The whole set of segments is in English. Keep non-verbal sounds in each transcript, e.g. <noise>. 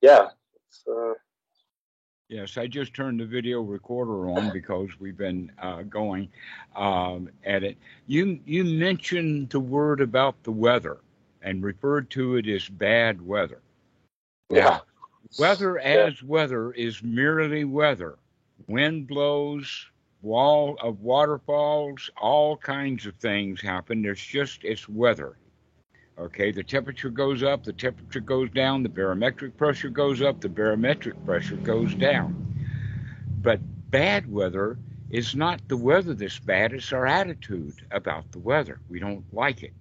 yeah, uh, Yes, I just turned the video recorder on <laughs> because we've been uh, going um, at it. You you mentioned the word about the weather and referred to it as bad weather. yeah, Weather as weather is merely weather. Wind blows, wall of waterfalls, all kinds of things happen. There's just it's weather. Okay, the temperature goes up, the temperature goes down, the barometric pressure goes up, the barometric pressure goes down. But bad weather is not the weather that's bad, it's our attitude about the weather. We don't like it.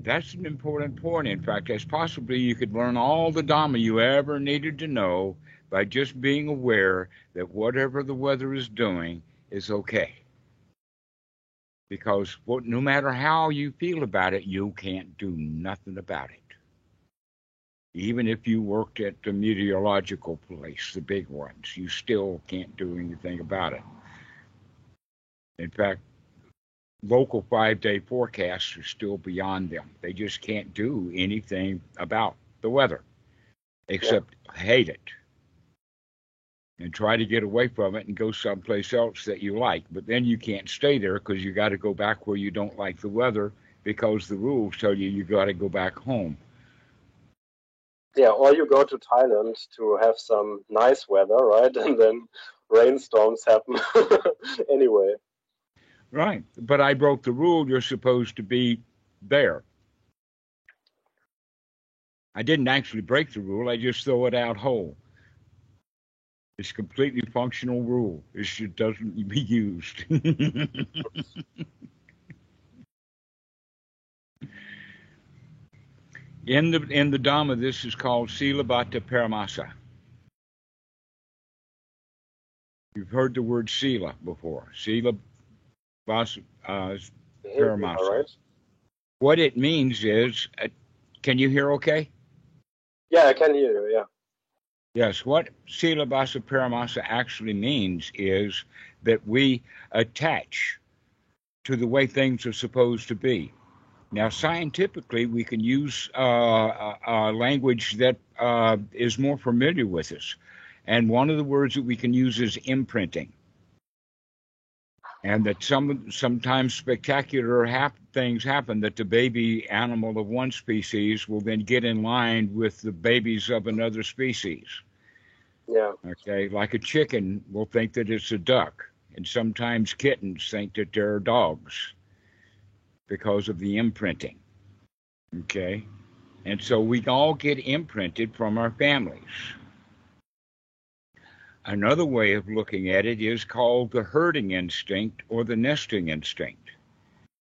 That's an important point. In fact, as possibly you could learn all the Dhamma you ever needed to know by just being aware that whatever the weather is doing is okay. Because what, no matter how you feel about it, you can't do nothing about it. Even if you worked at the meteorological place, the big ones, you still can't do anything about it. In fact, local five day forecasts are still beyond them. They just can't do anything about the weather except hate it and try to get away from it and go someplace else that you like. But then you can't stay there because you got to go back where you don't like the weather because the rules tell you you got to go back home. yeah. Or you go to Thailand to have some nice weather, right? <laughs> And then rainstorms happen <laughs> anyway. Right. But I broke the rule. You're supposed to be there. I didn't actually break the rule. I just throw it out whole. It's a completely functional rule. It just doesn't <laughs> be used. in the in the Dhamma, this is called Silabata Paramasa. You've heard the word Sila before. Sila Vas- uh, Paramasa. Right. What it means is, uh, can you hear okay? Yeah, I can hear you. Yeah. Yes, what Silabasa Paramasa actually means is that we attach to the way things are supposed to be. Now, scientifically, we can use uh, uh, uh, language that uh, is more familiar with us. And one of the words that we can use is imprinting. And that some sometimes spectacular hap- things happen that the baby animal of one species will then get in line with the babies of another species. Yeah. Okay, like a chicken will think that it's a duck, and sometimes kittens think that they're dogs because of the imprinting. Okay, and so we all get imprinted from our families. Another way of looking at it is called the herding instinct or the nesting instinct.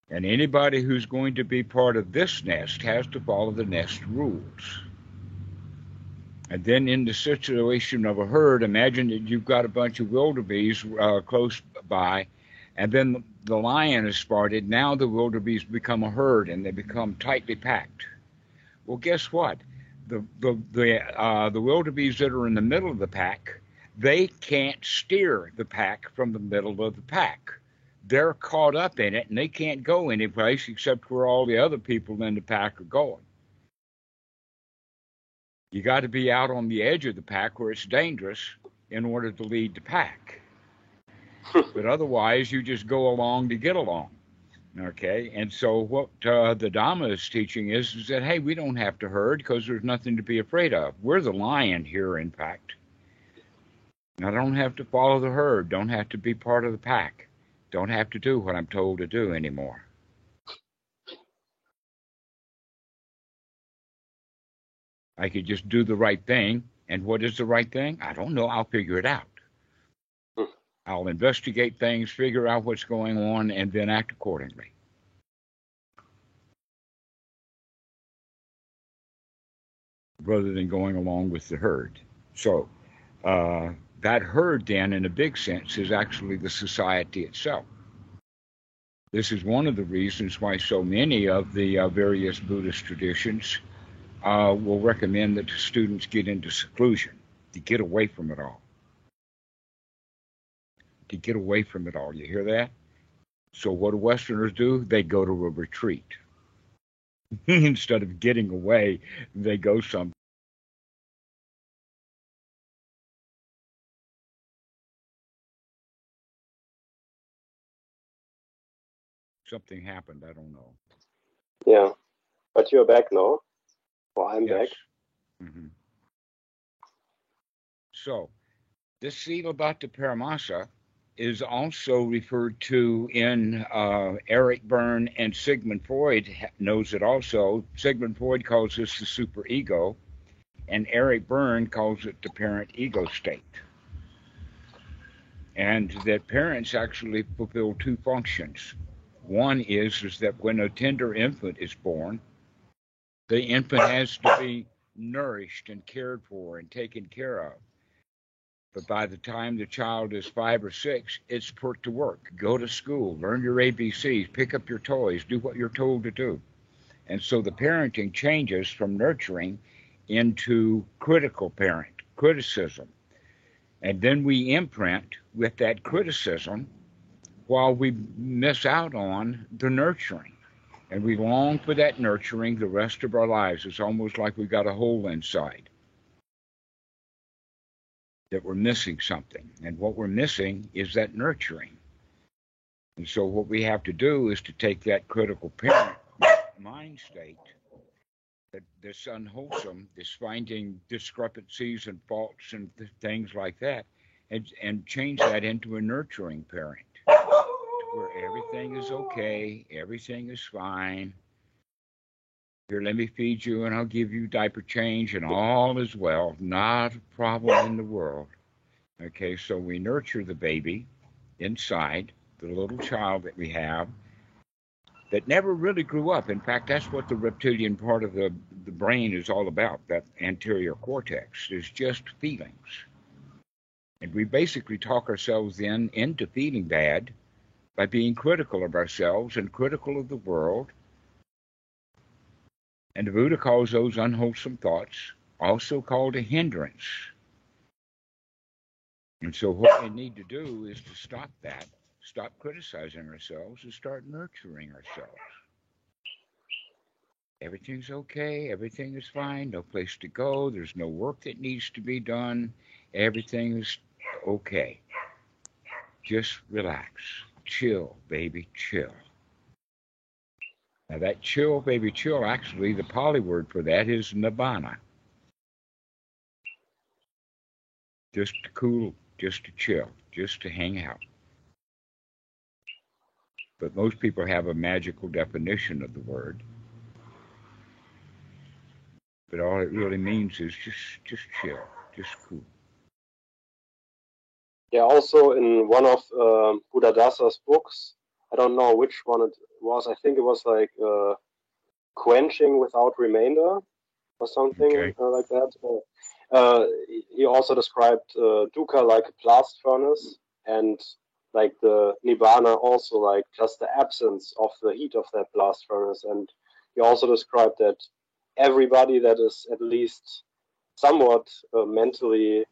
And anybody who's going to be part of this nest has to follow the nest rules. And then in the situation of a herd, imagine that you've got a bunch of wildebeest uh, close by, and then the lion is spotted. Now the wildebeest become a herd, and they become tightly packed. Well, guess what? The the the uh, the wildebeest that are in the middle of the pack, they can't steer the pack from the middle of the pack. They're caught up in it, and they can't go anyplace except where all the other people in the pack are going. You got to be out on the edge of the pack where it's dangerous in order to lead the pack. <laughs> but otherwise, you just go along to get along. Okay, and so what uh, the Dhamma is teaching is, is that hey, we don't have to herd because there's nothing to be afraid of. We're the lion here, in fact. I don't have to follow the herd. Don't have to be part of the pack. Don't have to do what I'm told to do anymore. I could just do the right thing. And what is the right thing? I don't know. I'll figure it out. Hmm. I'll investigate things, figure out what's going on, and then act accordingly. Rather than going along with the herd. So, uh, that herd, then, in a big sense, is actually the society itself. This is one of the reasons why so many of the uh, various Buddhist traditions uh, will recommend that students get into seclusion to get away from it all. To get away from it all. You hear that? So, what do Westerners do? They go to a retreat. <laughs> Instead of getting away, they go some. Something happened. I don't know. Yeah, but you're back now. Well, I'm Yes. back. hmm So, this Silabata Paramasa is also referred to in uh, Eric Berne and Sigmund Freud knows it also. Sigmund Freud calls this the superego, and Eric Berne calls it the parent ego state. And that parents actually fulfill two functions. One is is that when a tender infant is born, the infant has to be nourished and cared for and taken care of. But by the time the child is five or six, it's put to work. Go to school, learn your ABCs, pick up your toys, do what you're told to do. And so the parenting changes from nurturing into critical parent, criticism. And then we imprint with that criticism while we miss out on the nurturing. And we long for that nurturing the rest of our lives. It's almost like we've got a hole inside that we're missing something. And what we're missing is that nurturing. And so, what we have to do is to take that critical parent mind state, that this unwholesome, this finding discrepancies and faults and th- things like that, and, and change that into a nurturing parent where everything is okay, everything is fine. Here, let me feed you and I'll give you diaper change and all is well. Not a problem in the world. Okay, so we nurture the baby inside, the little child that we have that never really grew up. In fact, that's what the reptilian part of the, the brain is all about, that anterior cortex, is just feelings. And we basically talk ourselves in into feeling bad by being critical of ourselves and critical of the world. And the Buddha calls those unwholesome thoughts also called a hindrance. And so, what we need to do is to stop that, stop criticizing ourselves, and start nurturing ourselves. Everything's okay, everything is fine, no place to go, there's no work that needs to be done, everything's okay. Just relax chill, baby, chill. Now, that chill, baby, chill, actually, the Pali word for that is nibbana. Just to cool, just to chill, just to hang out. But most people have a magical definition of the word. But all it really means is just, just chill, just cool. Yeah, also in one of uh, Buddhadasa's books, I don't know which one it was. I think it was like uh, quenching without remainder or something Okay. uh, like that. Uh, uh, he also described uh, dukkha like a blast furnace and like the nibbana also like just the absence of the heat of that blast furnace. And he also described that everybody that is at least somewhat uh, mentally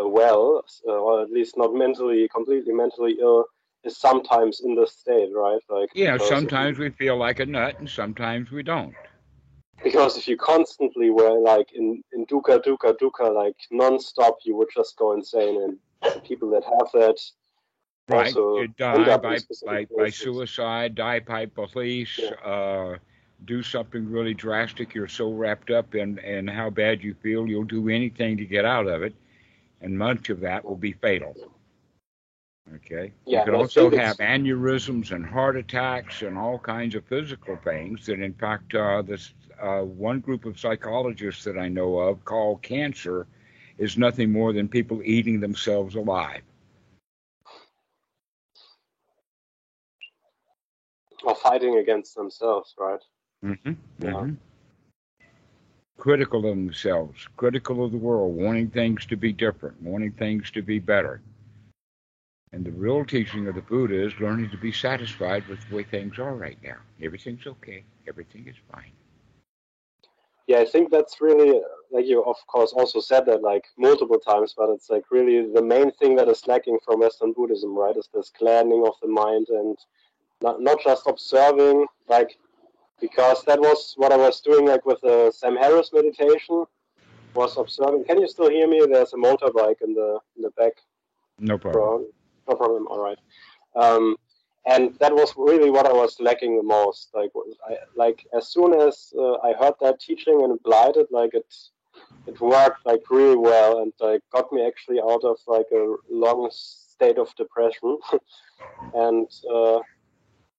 well, uh, or at least not mentally, completely mentally ill, is sometimes in this state, right? Like Yeah, sometimes we feel like a nut and sometimes we don't. because if you constantly were like in in dukkha, dukkha, dukkha, like non-stop, you would just go insane. And people that have that Right. You die by, by, by suicide, die by police, Yeah. uh, do something really drastic. You're so wrapped up in, in how bad you feel, you'll do anything to get out of it. And much of that will be fatal. Okay. Yeah, you can and also have aneurysms and heart attacks and all kinds of physical things that, in fact, uh, this uh, one group of psychologists that I know of call cancer is nothing more than people eating themselves alive. or fighting against themselves, right? Mm-hmm. Yeah. Critical of themselves, critical of the world, wanting things to be different, wanting things to be better. And the real teaching of the Buddha is learning to be satisfied with the way things are right now. Everything's okay. Everything is fine. Yeah, I think that's really like you of course also said that like multiple times, but it's like really the main thing that is lacking from Western Buddhism, right? Is this cleansing of the mind and not not just observing like because that was what I was doing like with the Sam Harris meditation was observing. Can you still hear me? There's a motorbike in the in the back. No problem. No problem. All right. Um, and that was really what I was lacking the most. Like, I, like as soon as uh, I heard that teaching and applied it, like it, it worked like really well, and like got me actually out of like a long state of depression. <laughs> and uh,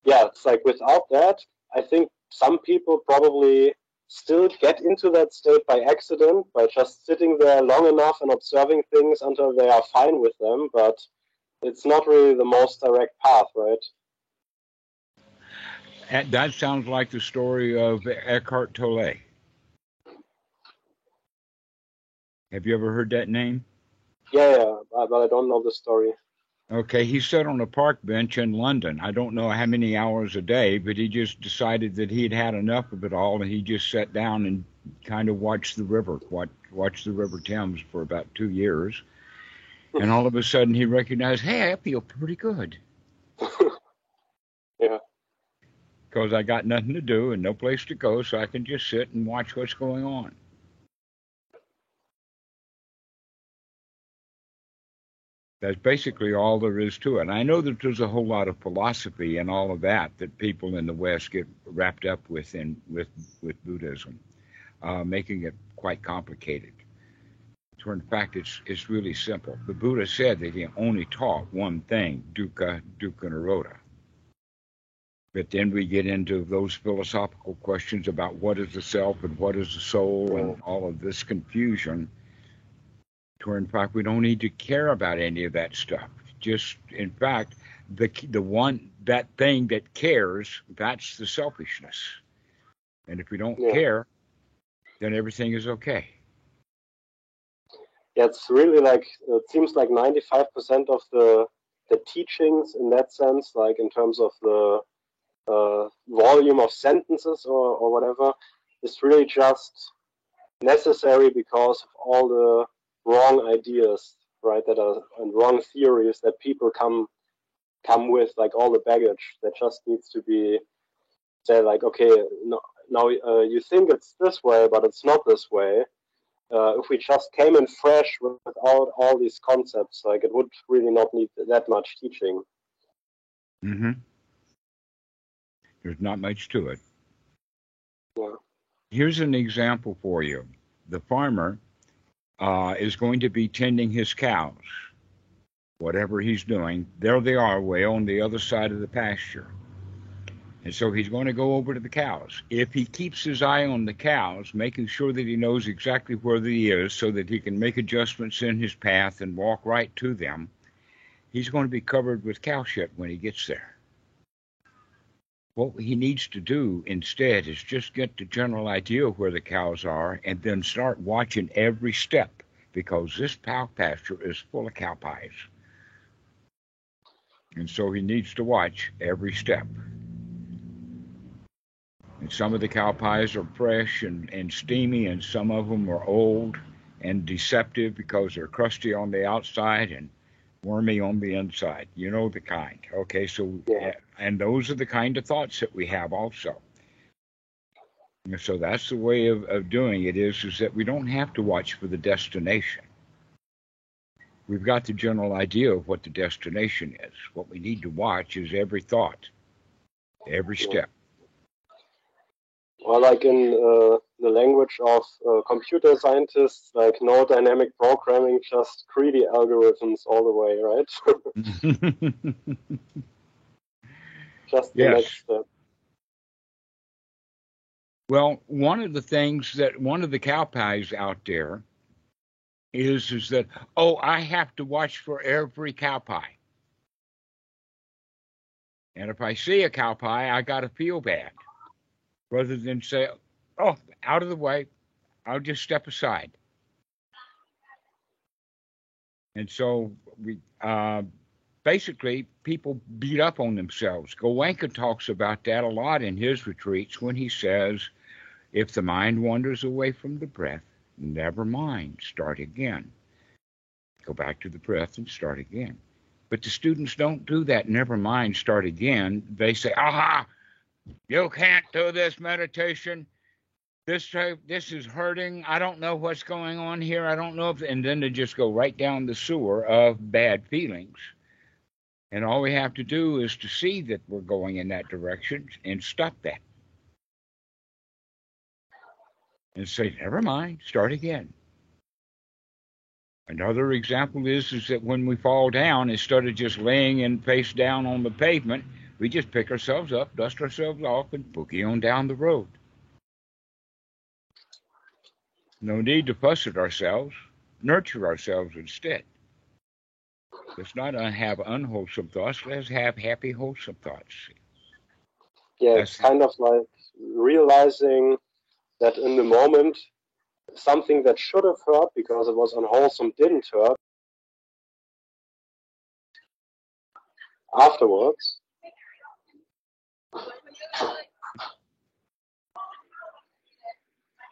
yeah, it's like without that, I think some people probably still get into that state by accident by just sitting there long enough and observing things until they are fine with them, but it's not really the most direct path, right? That sounds like the story of Eckhart Tolle. Have you ever heard that name? Yeah, yeah, but I don't know the story. Okay, he sat on a park bench in London. I don't know how many hours a day, but he just decided that he'd had enough of it all, and he just sat down and kind of watched the river, watch, watched the River Thames for about two years. And all of a sudden, he recognized, hey, I feel pretty good. <laughs> yeah. Because I got nothing to do and no place to go, so I can just sit and watch what's going on. That's basically all there is to it. And I know that there's a whole lot of philosophy and all of that that people in the West get wrapped up with in with with Buddhism, uh, making it quite complicated. So in fact, it's it's really simple. The Buddha said that he only taught one thing: dukkha, dukkha nirodha. But then we get into those philosophical questions about what is the self and what is the soul and all of this confusion where in fact we don't need to care about any of that stuff. Just in fact, the the one that thing that cares, that's the selfishness. And if we don't yeah. care, then everything is okay. Yeah, it's really like it seems like 95% of the the teachings in that sense, like in terms of the uh, volume of sentences or, or whatever, is really just necessary because of all the wrong ideas, right? That are and wrong theories that people come come with, like all the baggage that just needs to be say, like, okay, no, now uh, you think it's this way, but it's not this way. Uh, if we just came in fresh without all these concepts, like it would really not need that much teaching. Mm-hmm. There's not much to it. Yeah. Here's an example for you. The farmer uh, is going to be tending his cows, whatever he's doing. There they are, way on the other side of the pasture. And so he's going to go over to the cows. If he keeps his eye on the cows, making sure that he knows exactly where he is so that he can make adjustments in his path and walk right to them, he's going to be covered with cow shit when he gets there. What he needs to do instead is just get the general idea of where the cows are and then start watching every step because this cow pasture is full of cow pies. And so he needs to watch every step. And some of the cow pies are fresh and, and steamy, and some of them are old and deceptive because they're crusty on the outside and wormy on the inside. You know the kind. Okay, so yeah. and those are the kind of thoughts that we have also. And so that's the way of, of doing it is is that we don't have to watch for the destination. We've got the general idea of what the destination is. What we need to watch is every thought, every step. Or like in uh, the language of uh, computer scientists, like no dynamic programming, just greedy algorithms all the way, right? <laughs> just the yes. next step. Well, one of the things that one of the cow pies out there is is that oh, I have to watch for every cow pie. And if I see a cow pie, I got to feel bad rather than say, oh, out of the way, I'll just step aside. And so we uh, basically people beat up on themselves. Goenka talks about that a lot in his retreats when he says, if the mind wanders away from the breath, never mind, start again. Go back to the breath and start again. But the students don't do that, never mind, start again. They say, aha, You can't do this meditation. This type, this is hurting. I don't know what's going on here. I don't know if, and then they just go right down the sewer of bad feelings. And all we have to do is to see that we're going in that direction and stop that. And say, never mind, start again. Another example is is that when we fall down, instead of just laying in face down on the pavement, we just pick ourselves up, dust ourselves off, and boogie on down the road. No need to fuss at ourselves. Nurture ourselves instead. Let's not have unwholesome thoughts. Let's have happy, wholesome thoughts. Yeah, it's kind of like realizing that in the moment, something that should have hurt because it was unwholesome didn't hurt. Afterwards,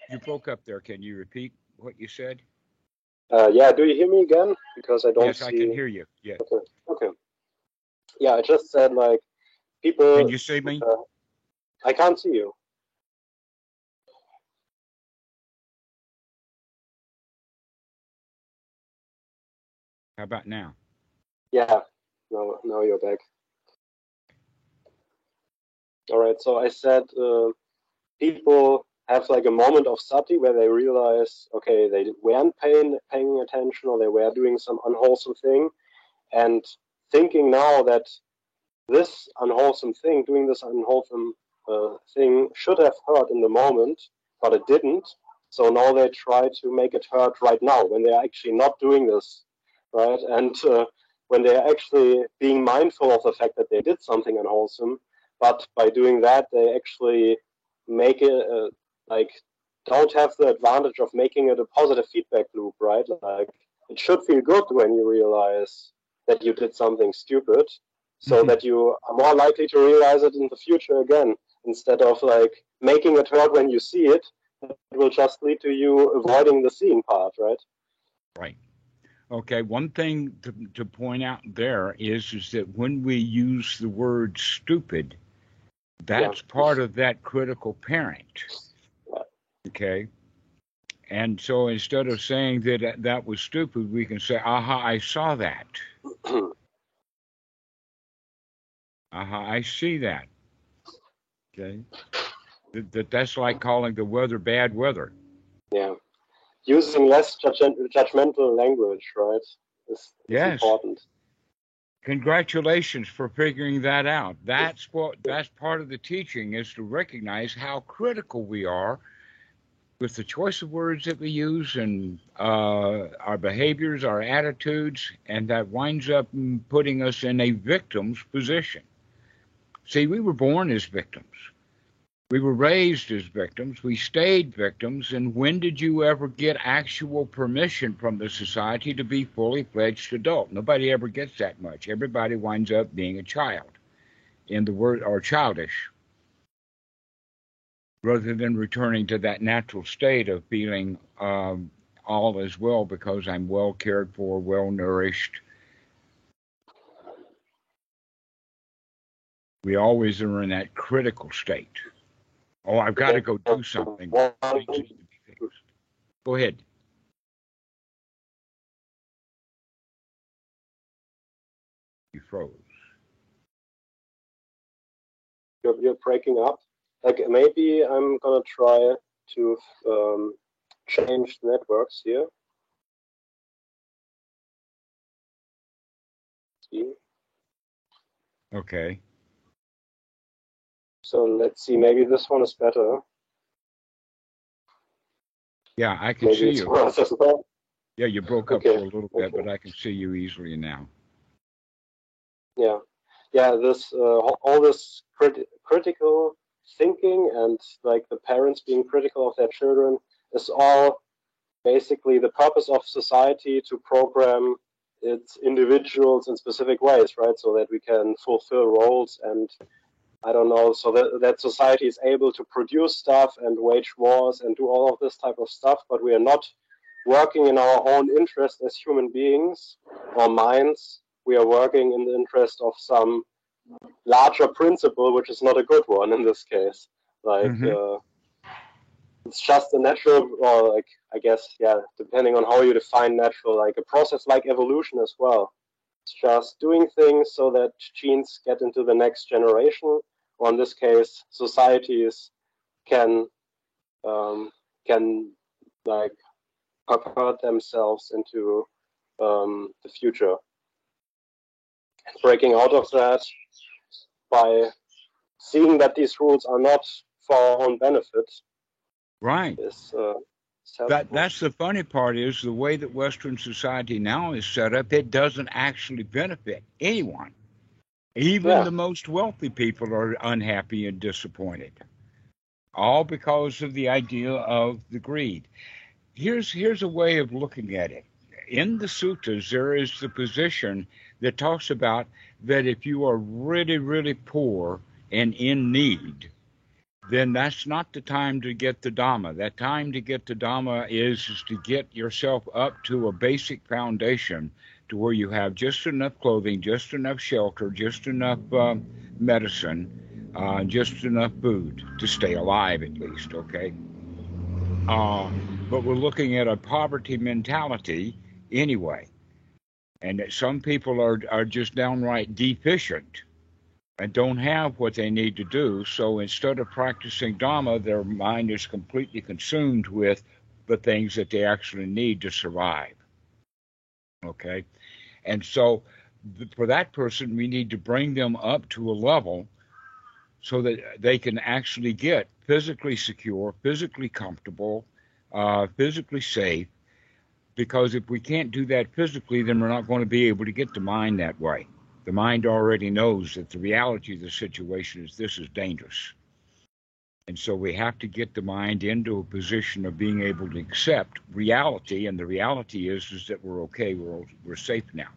you broke up there. Can you repeat what you said? Uh, yeah, do you hear me again? Because I don't yes, see... I can hear you. Yeah. Okay. Okay. Yeah, I just said like people. Can you see me? Uh, I can't see you. How about now? Yeah. No, now you're back. All right. So I said uh, people have like a moment of sati where they realize, okay, they weren't paying paying attention or they were doing some unwholesome thing, and thinking now that this unwholesome thing, doing this unwholesome uh, thing, should have hurt in the moment, but it didn't. So now they try to make it hurt right now when they are actually not doing this, right? And uh, when they are actually being mindful of the fact that they did something unwholesome, but by doing that, they actually make it uh, like don't have the advantage of making it a positive feedback loop, right? Like it should feel good when you realize that you did something stupid, so mm-hmm. that you are more likely to realize it in the future again, instead of like making it hurt when you see it. It will just lead to you avoiding the seeing part, right? Right. Okay. One thing to, to point out there is is that when we use the word stupid, that's yeah. part of that critical parent. Okay. And so instead of saying that uh, that was stupid, we can say, aha, I saw that. <clears throat> aha, I see that. Okay. That, that, that's like calling the weather bad weather. Yeah. Using less judgmental language, right? Is, yes. important. Congratulations for figuring that out. That's what that's part of the teaching is to recognize how critical we are with the choice of words that we use and uh, our behaviors, our attitudes, and that winds up putting us in a victim's position. See, we were born as victims. We were raised as victims. We stayed victims. And when did you ever get actual permission from the society to be fully fledged adult? Nobody ever gets that much. Everybody winds up being a child in the word or childish rather than returning to that natural state of feeling um, all is well because I'm well cared for, well nourished. We always are in that critical state. Oh, I've got to go do something. Go ahead. You froze. You're, you're breaking up like maybe I'm gonna try to um, change networks here. See. Okay. So let's see. Maybe this one is better. Yeah, I can maybe see you. Well. Yeah, you broke up okay. for a little bit, okay. but I can see you easily now. Yeah, yeah. This uh, all this crit- critical thinking and like the parents being critical of their children is all basically the purpose of society to program its individuals in specific ways, right? So that we can fulfill roles and I don't know, so that, that society is able to produce stuff and wage wars and do all of this type of stuff, but we are not working in our own interest as human beings or minds. We are working in the interest of some larger principle, which is not a good one in this case. Like Mhm. uh, it's just a natural, or like I guess, yeah, depending on how you define natural, like a process like evolution as well. It's just doing things so that genes get into the next generation, or in this case, societies can um, can like pervert themselves into um, the future. Breaking out of that by seeing that these rules are not for our own benefit Right. is uh, That that's the funny part is the way that Western society now is set up. It doesn't actually benefit anyone. Even Yeah. the most wealthy people are unhappy and disappointed, all because of the idea of the greed. Here's here's a way of looking at it. In the suttas, there is the position that talks about that if you are really really poor and in need, then that's not the time to get the Dhamma. That time to get the Dhamma is, is to get yourself up to a basic foundation to where you have just enough clothing, just enough shelter, just enough um, medicine, uh, just enough food to stay alive at least, okay? Uh, but we're looking at a poverty mentality anyway. And that some people are, are just downright deficient and don't have what they need to do. So instead of practicing Dhamma, their mind is completely consumed with the things that they actually need to survive. Okay? And so for that person, we need to bring them up to a level so that they can actually get physically secure, physically comfortable, uh, physically safe. Because if we can't do that physically, then we're not going to be able to get the mind that way the mind already knows that the reality of the situation is this is dangerous. And so we have to get the mind into a position of being able to accept reality. And the reality is, is that we're okay, we're, we're safe now.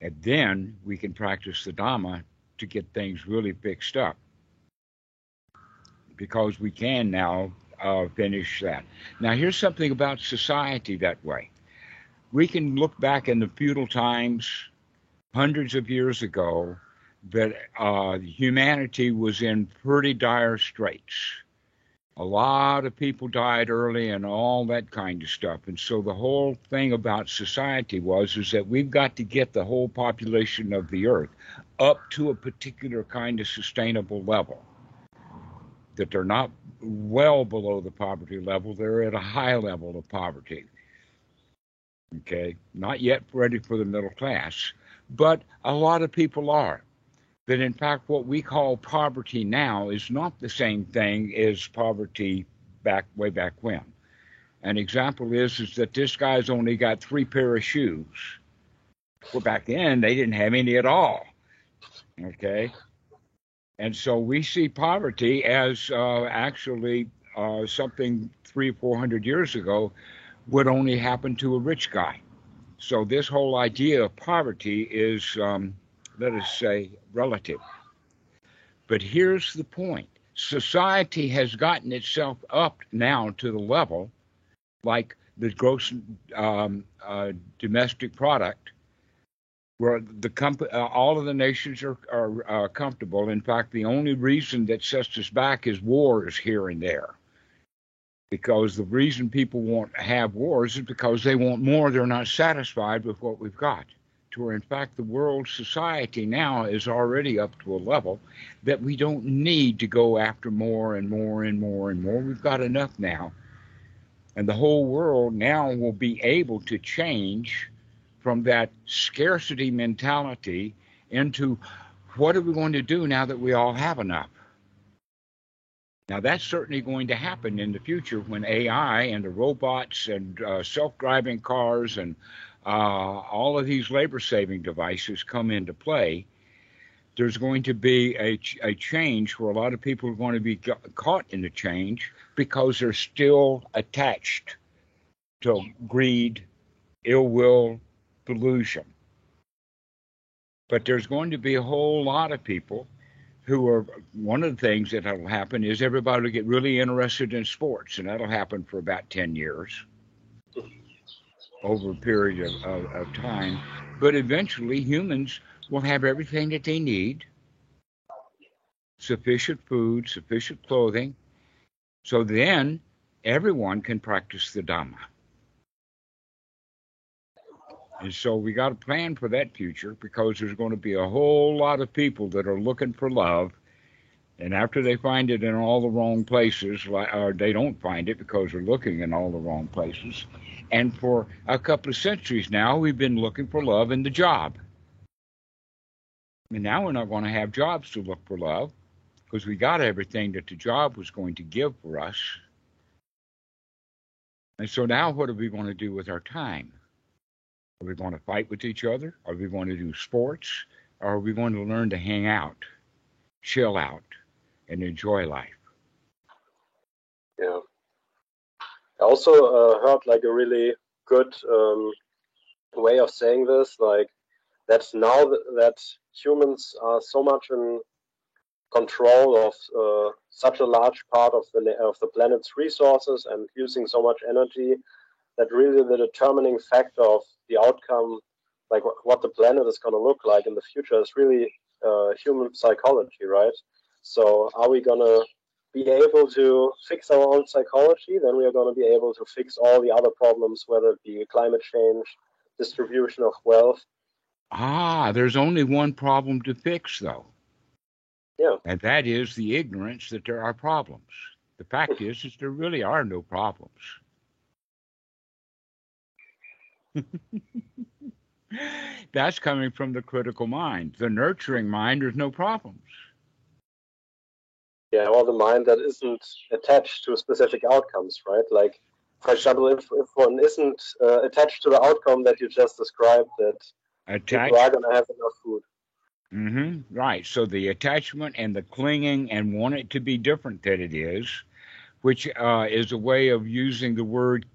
And then we can practice the Dhamma to get things really fixed up. Because we can now uh, finish that. Now, here's something about society that way. We can look back in the feudal times, hundreds of years ago that uh, humanity was in pretty dire straits. A lot of people died early and all that kind of stuff. And so the whole thing about society was is that we've got to get the whole population of the earth up to a particular kind of sustainable level. That they're not well below the poverty level, they're at a high level of poverty. Okay, not yet ready for the middle class but a lot of people are. That in fact, what we call poverty now is not the same thing as poverty back way back when. An example is is that this guy's only got three pair of shoes. Well, back then they didn't have any at all. Okay, and so we see poverty as uh, actually uh, something three or four hundred years ago would only happen to a rich guy. So this whole idea of poverty is, um, let us say, relative. But here's the point: society has gotten itself up now to the level, like the gross um, uh, domestic product, where the comp- uh, all of the nations are, are uh, comfortable. In fact, the only reason that sets us back is wars here and there because the reason people won't have wars is because they want more. They're not satisfied with what we've got. To where, in fact, the world society now is already up to a level that we don't need to go after more and more and more and more. We've got enough now. And the whole world now will be able to change from that scarcity mentality into what are we going to do now that we all have enough? Now, that's certainly going to happen in the future when AI and the robots and uh, self driving cars and uh, all of these labor saving devices come into play. There's going to be a, a change where a lot of people are going to be caught in the change because they're still attached to greed, ill will, delusion. But there's going to be a whole lot of people who are one of the things that will happen is everybody will get really interested in sports, and that'll happen for about 10 years over a period of, of, of time. But eventually, humans will have everything that they need sufficient food, sufficient clothing. So then everyone can practice the Dhamma. And so we got to plan for that future because there's going to be a whole lot of people that are looking for love. And after they find it in all the wrong places, or they don't find it because they're looking in all the wrong places. And for a couple of centuries now, we've been looking for love in the job. And now we're not going to have jobs to look for love because we got everything that the job was going to give for us. And so now what are we going to do with our time? Are we going to fight with each other? Are we going to do sports? Or are we going to learn to hang out, chill out, and enjoy life? Yeah. I also uh, heard like a really good um, way of saying this, like that now that humans are so much in control of uh, such a large part of the of the planet's resources and using so much energy that really the determining factor of the outcome, like what the planet is going to look like in the future, is really uh, human psychology, right? So, are we going to be able to fix our own psychology? Then we are going to be able to fix all the other problems, whether it be climate change, distribution of wealth. Ah, there's only one problem to fix, though. Yeah. And that is the ignorance that there are problems. The fact is, is there really are no problems. <laughs> That's coming from the critical mind. The nurturing mind, there's no problems. Yeah, or the mind that isn't attached to specific outcomes, right? Like, for example, if, if one isn't uh, attached to the outcome that you just described, that Attached. people are going to have enough food. Mm-hmm. Right. So the attachment and the clinging and want it to be different than it is, which uh, is a way of using the word